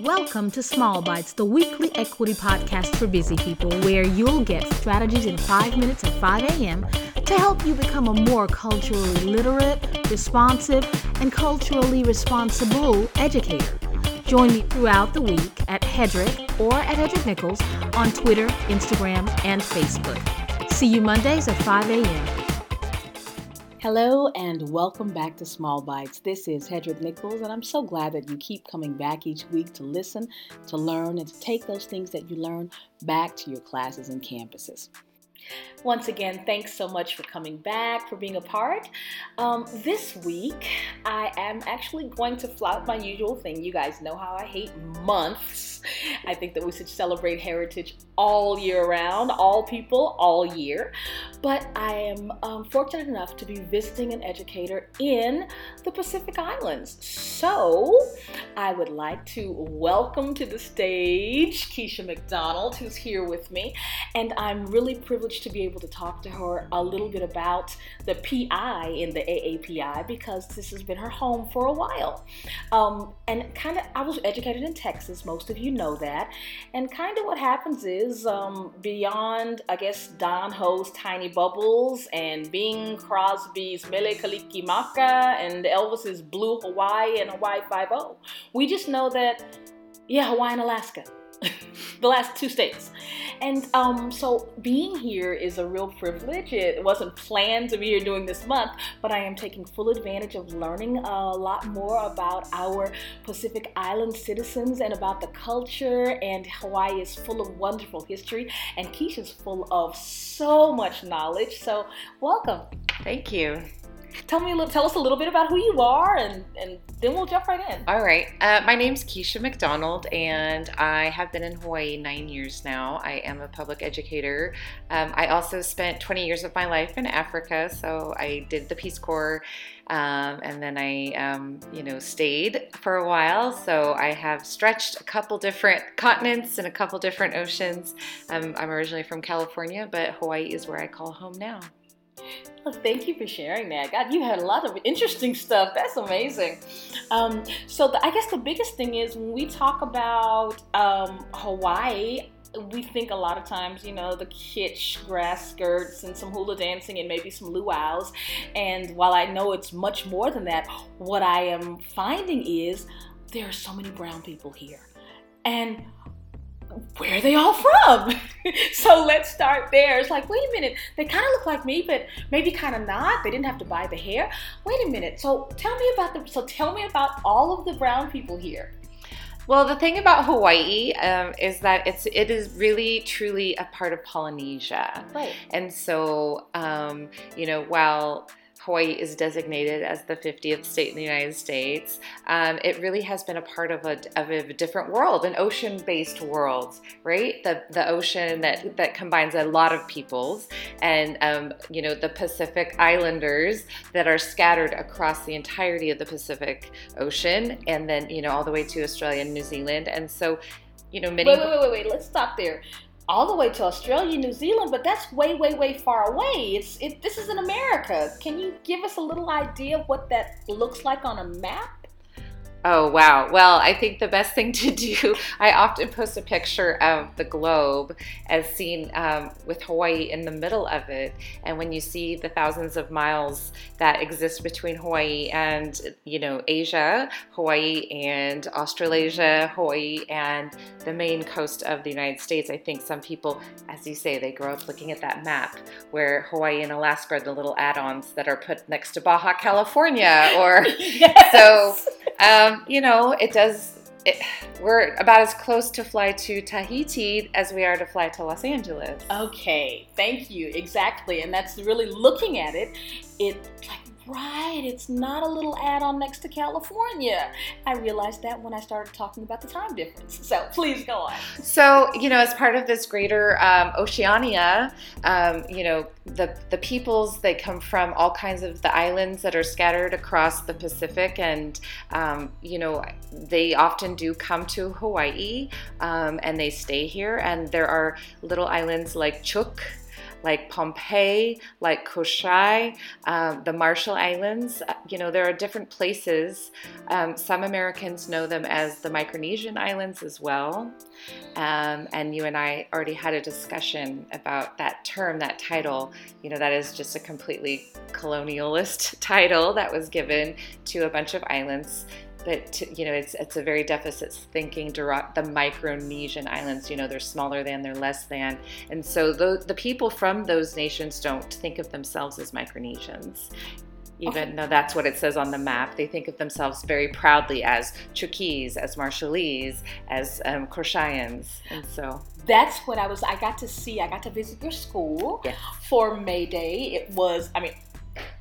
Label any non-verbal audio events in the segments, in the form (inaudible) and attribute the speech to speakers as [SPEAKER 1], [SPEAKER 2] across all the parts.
[SPEAKER 1] Welcome to Small Bites, the weekly equity podcast for busy people, where you'll get strategies in five minutes at 5 a.m. to help you become a more culturally literate, responsive, and culturally responsible educator. Join me throughout the week at Hedrick or at Hedrick Nichols on Twitter, Instagram, and Facebook. See you Mondays at 5 a.m.
[SPEAKER 2] Hello and welcome back to Small Bites. This is Hedrick Nichols, and I'm so glad that you keep coming back each week to listen, to learn, and to take those things that you learn back to your classes and campuses. Once again, thanks so much for coming back, for being a part. Um, this week, I am actually going to flout my usual thing. You guys know how I hate months. I think that we should celebrate heritage all year round, all people, all year. But I am um, fortunate enough to be visiting an educator in the Pacific Islands. So I would like to welcome to the stage Kecia McDonald, who's here with me. And I'm really privileged to be able to talk to her a little bit about the PI in the AAPI because this has been her home for a while. Um, and kind of, I was educated in Texas, most of you know that. And kind of what happens is um, beyond, I guess, Don Ho's Tiny Bubbles and Bing Crosby's Mele Kalikimaka and Elvis's Blue Hawaii and Hawaii 5 we just know that, yeah, Hawaii and Alaska. (laughs) the last two states. And um, so being here is a real privilege. It wasn't planned to be here doing this month, but I am taking full advantage of learning a lot more about our Pacific Island citizens and about the culture. And Hawaii is full of wonderful history, and Kecia's full of so much knowledge. So, welcome.
[SPEAKER 3] Thank you
[SPEAKER 2] tell me a little, tell us a little bit about who you are, and and then we'll jump right in.
[SPEAKER 3] All right. Uh, my name's Kecia McDonald, and I have been in Hawaii nine years now. I am a public educator. Um, I also spent 20 years of my life in Africa, so I did the Peace Corps. Um, and then I, um, you know, stayed for a while. So I have stretched a couple different continents and a couple different oceans. Um, I'm originally from California, but Hawaii is where I call home now.
[SPEAKER 2] Well, thank you for sharing that. God, you had a lot of interesting stuff. That's amazing. Um, so, the, I guess the biggest thing is when we talk about um, Hawaii, we think a lot of times, you know, the kitsch grass skirts and some hula dancing and maybe some luau's. And while I know it's much more than that, what I am finding is there are so many brown people here. And where are they all from? (laughs) so let's start there. It's like, wait a minute, they kind of look like me, but maybe kind of not. They didn't have to buy the hair. Wait a minute. So tell me about the. So tell me about all of the brown people here.
[SPEAKER 3] Well, the thing about Hawaii um, is that it's it is really truly a part of Polynesia,
[SPEAKER 2] right?
[SPEAKER 3] And so, um, you know, while Hawaii is designated as the 50th state in the United States, um, it really has been a part of a, of a different world, an ocean-based world, right? The the ocean that that combines a lot of peoples, and um, you know the Pacific Islanders that are scattered across the entirety of the Pacific Ocean, and then you know all the way to Australia and New Zealand, and so you know many.
[SPEAKER 2] Wait, wait, wait, wait, wait. Let's stop there all the way to Australia, New Zealand, but that's way, way, way far away. It's it. This is in America. Can you give us a little idea of what that looks like on a map?
[SPEAKER 3] Oh, wow. Well, I think the best thing (laughs) to do, I often post a picture of the globe as seen um, with Hawaii in the middle of it. And when you see the thousands of miles that exist between Hawaii and, you know, Asia, Hawaii and Australasia, Hawaii and the main coast of the United States, I think some people, as you say, they grow up looking at that map where Hawaii and Alaska are the little add ons that are put next to Baja California. Or (laughs)
[SPEAKER 2] yes.
[SPEAKER 3] so. Um, you know, it does. It, we're about as close to fly to Tahiti as we are to fly to Los Angeles.
[SPEAKER 2] Okay, thank you. Exactly, and that's really looking at it. It Right, it's not a little add on next to California. I realized that when I started talking about the time difference. So please go on.
[SPEAKER 3] So, you know, as part of this greater um, Oceania, um, you know, the, the peoples, they come from all kinds of the islands that are scattered across the Pacific, and, um, you know, they often do come to Hawaii um, and they stay here. And there are little islands like Chuuk like Pohnpei, like Kosrae, um, the Marshall Islands. Uh, you know, there are different places. Um, some Americans know them as the Micronesian Islands as well. Um, and you and I already had a discussion about that term, that title. You know, that is just a completely colonialist (laughs) title that was given to a bunch of islands but you know it's it's a very deficit thinking the micronesian islands you know they're smaller than they're less than and so the, the people from those nations don't think of themselves as micronesians even though that's what it says on the map they think of themselves very proudly as Chuukese, as Marshallese, as um, and so
[SPEAKER 2] that's what I was. I got to see. I got to visit your school yes. for May Day. It was. I mean,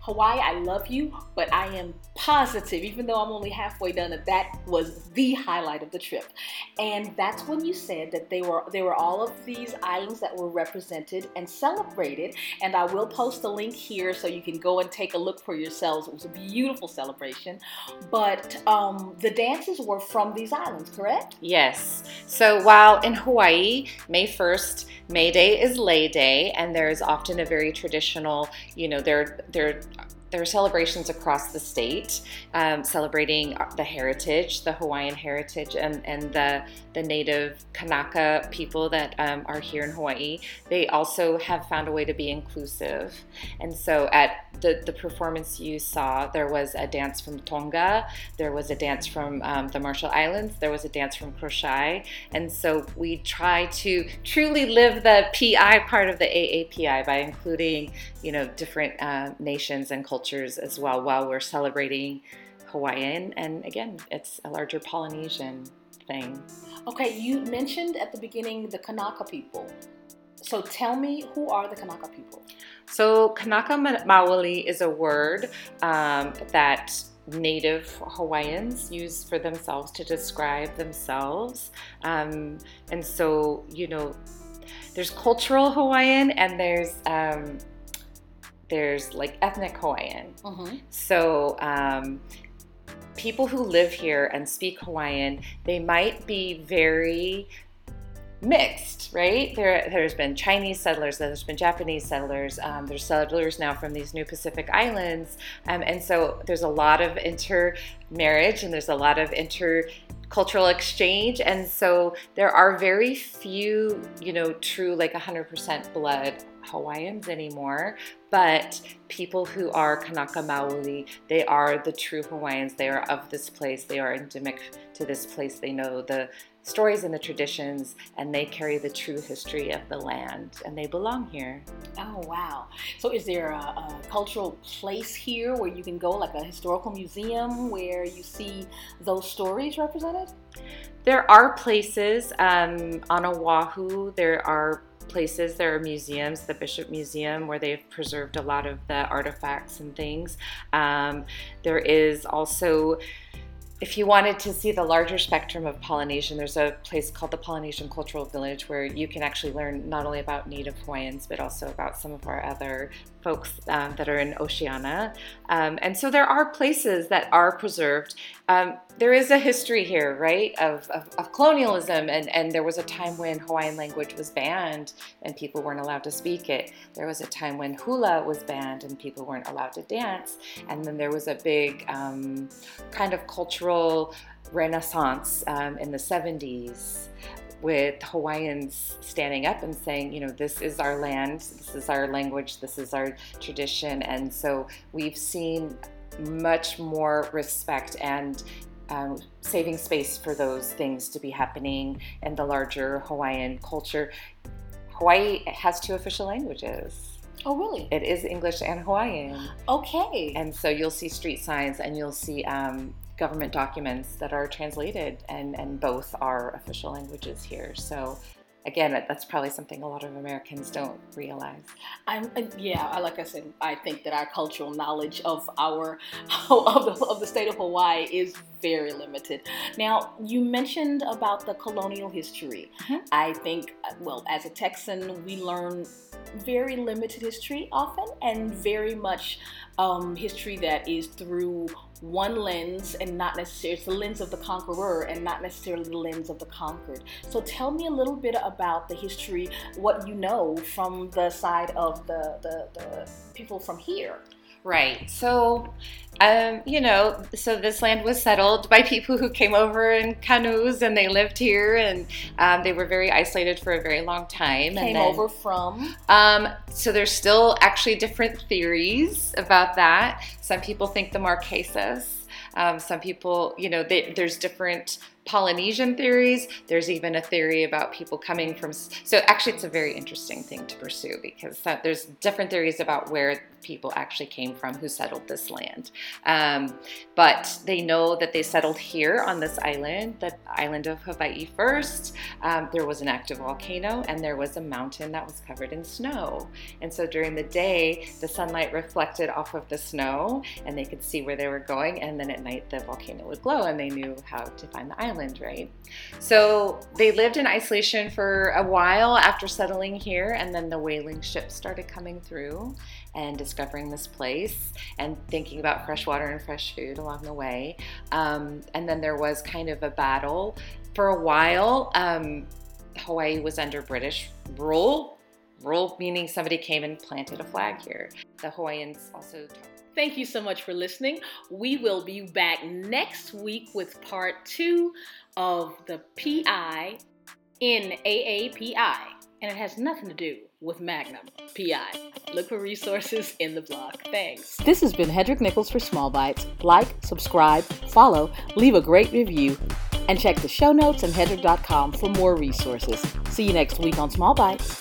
[SPEAKER 2] Hawaii, I love you, but I am positive, even though I'm only halfway done, that that was the highlight of the trip. And that's when you said that they were there were all of these islands that were represented and celebrated. And I will post a link here so you can go and take a look for yourselves. It was a beautiful celebration. But um, the dances were from these islands, correct?
[SPEAKER 3] Yes. So while in Hawaii, May 1st, May Day is Lei Day, and there's often a very traditional, you know, there there there are celebrations across the state um, celebrating the heritage, the Hawaiian heritage, and, and the, the native Kanaka people that um, are here in Hawaii. They also have found a way to be inclusive. And so at the, the performance you saw, there was a dance from Tonga, there was a dance from um, the Marshall Islands, there was a dance from Kosrae. And so we try to truly live the PI part of the AAPI by including, you know, different uh, nations and cultures cultures as well while we're celebrating Hawaiian. And again, it's a larger Polynesian thing.
[SPEAKER 2] Okay, you mentioned at the beginning the Kanaka people. So tell me, who are the Kanaka people?
[SPEAKER 3] So, Kanaka Maoli is a word um, that Native Hawaiians use for themselves to describe themselves. Um, and so, you know, there's cultural Hawaiian and there's um, there's like ethnic Hawaiian. Mm-hmm. So um, people who live here and speak Hawaiian, they might be very mixed, right? There, there's been Chinese settlers, there's been Japanese settlers, um, there's settlers now from these new Pacific islands, um, and so there's a lot of intermarriage and there's a lot of intercultural exchange, and so there are very few, you know, true like 100% blood Hawaiians anymore, but people who are Kanaka Maoli, they are the true Hawaiians. They are of this place. They are endemic to this place. They know the stories and the traditions, and they carry the true history of the land, and they belong here.
[SPEAKER 2] Oh, wow. So, is there a, a, cultural place here where you can go, like a historical museum, where you see those stories represented?
[SPEAKER 3] There are places um, on Oahu, there are places. There are museums, the Bishop Museum, where they've preserved a lot of the artifacts and things. Um, there is also if you wanted to see the larger spectrum of Polynesian, there's a place called the Polynesian Cultural Village where you can actually learn not only about Native Hawaiians, but also about some of our other folks um, that are in Oceania. Um, and so there are places that are preserved. Um, there is a history here, right, of, of, of, colonialism. And, and there was a time when Hawaiian language was banned and people weren't allowed to speak it. There was a time when hula was banned and people weren't allowed to dance. And then there was a big um, kind of cultural renaissance um, in the 70s with Hawaiians standing up and saying, you know, this is our land, this is our language, this is our tradition. And so we've seen much more respect and um, saving space for those things to be happening in the larger Hawaiian culture. Hawaii has two official languages.
[SPEAKER 2] Oh, really?
[SPEAKER 3] It is English and Hawaiian.
[SPEAKER 2] Okay.
[SPEAKER 3] And so you'll see street signs and you'll see um, government documents that are translated, and, and both are official languages here. So again, that's probably something a lot of Americans don't realize.
[SPEAKER 2] I'm yeah, like I said, I think that our cultural knowledge of our (laughs) of the, of the state of Hawaii is very limited. Now, you mentioned about the colonial history. Mm-hmm. I think, well, as a Texan, we learn very limited history often, and very much um, history that is through one lens and not necessarily it's the lens of the conqueror and not necessarily the lens of the conquered. So tell me a little bit about the history, what you know from the side of the the, the people from here.
[SPEAKER 3] Right. So, um, you know, so this land was settled by (laughs) people who came over in canoes and they lived here and um, they were very isolated for a very long time.
[SPEAKER 2] Came
[SPEAKER 3] and then,
[SPEAKER 2] over from?
[SPEAKER 3] Um, so there's still actually different theories about that. Some people think the Marquesas. Um, some people, you know, they, there's different Polynesian theories. There's even a theory about people coming from. So actually, it's a very interesting thing to pursue because there's different theories about where people actually came from who settled this land. Um, but they know that they settled here on this island, the island of Hawaii first. Um, there was an active volcano and there was a mountain that was covered in snow. And so during the day, the sunlight reflected off of the snow and they could see where they were going. And then at night, the volcano would glow and they knew how to find the island, right? So they lived in isolation for a while after settling here, and then the whaling ships started coming through and discovering this place and thinking about fresh water and fresh food along the way. Um, and then there was kind of a battle for a while. Um, Hawaii was under British rule. Rule meaning somebody came and planted a flag here. The Hawaiians also.
[SPEAKER 2] Thank you so much for listening. We will be back next week with part two of the PI in AAPI, and it has nothing to do with Magnum PI. Look for resources (laughs) in the blog. Thanks. This has been Hedrick Nichols for Small Bites. Like, subscribe, follow, leave a great review, and check the show notes and hedrick.com for more resources. See you next week on Small Bites.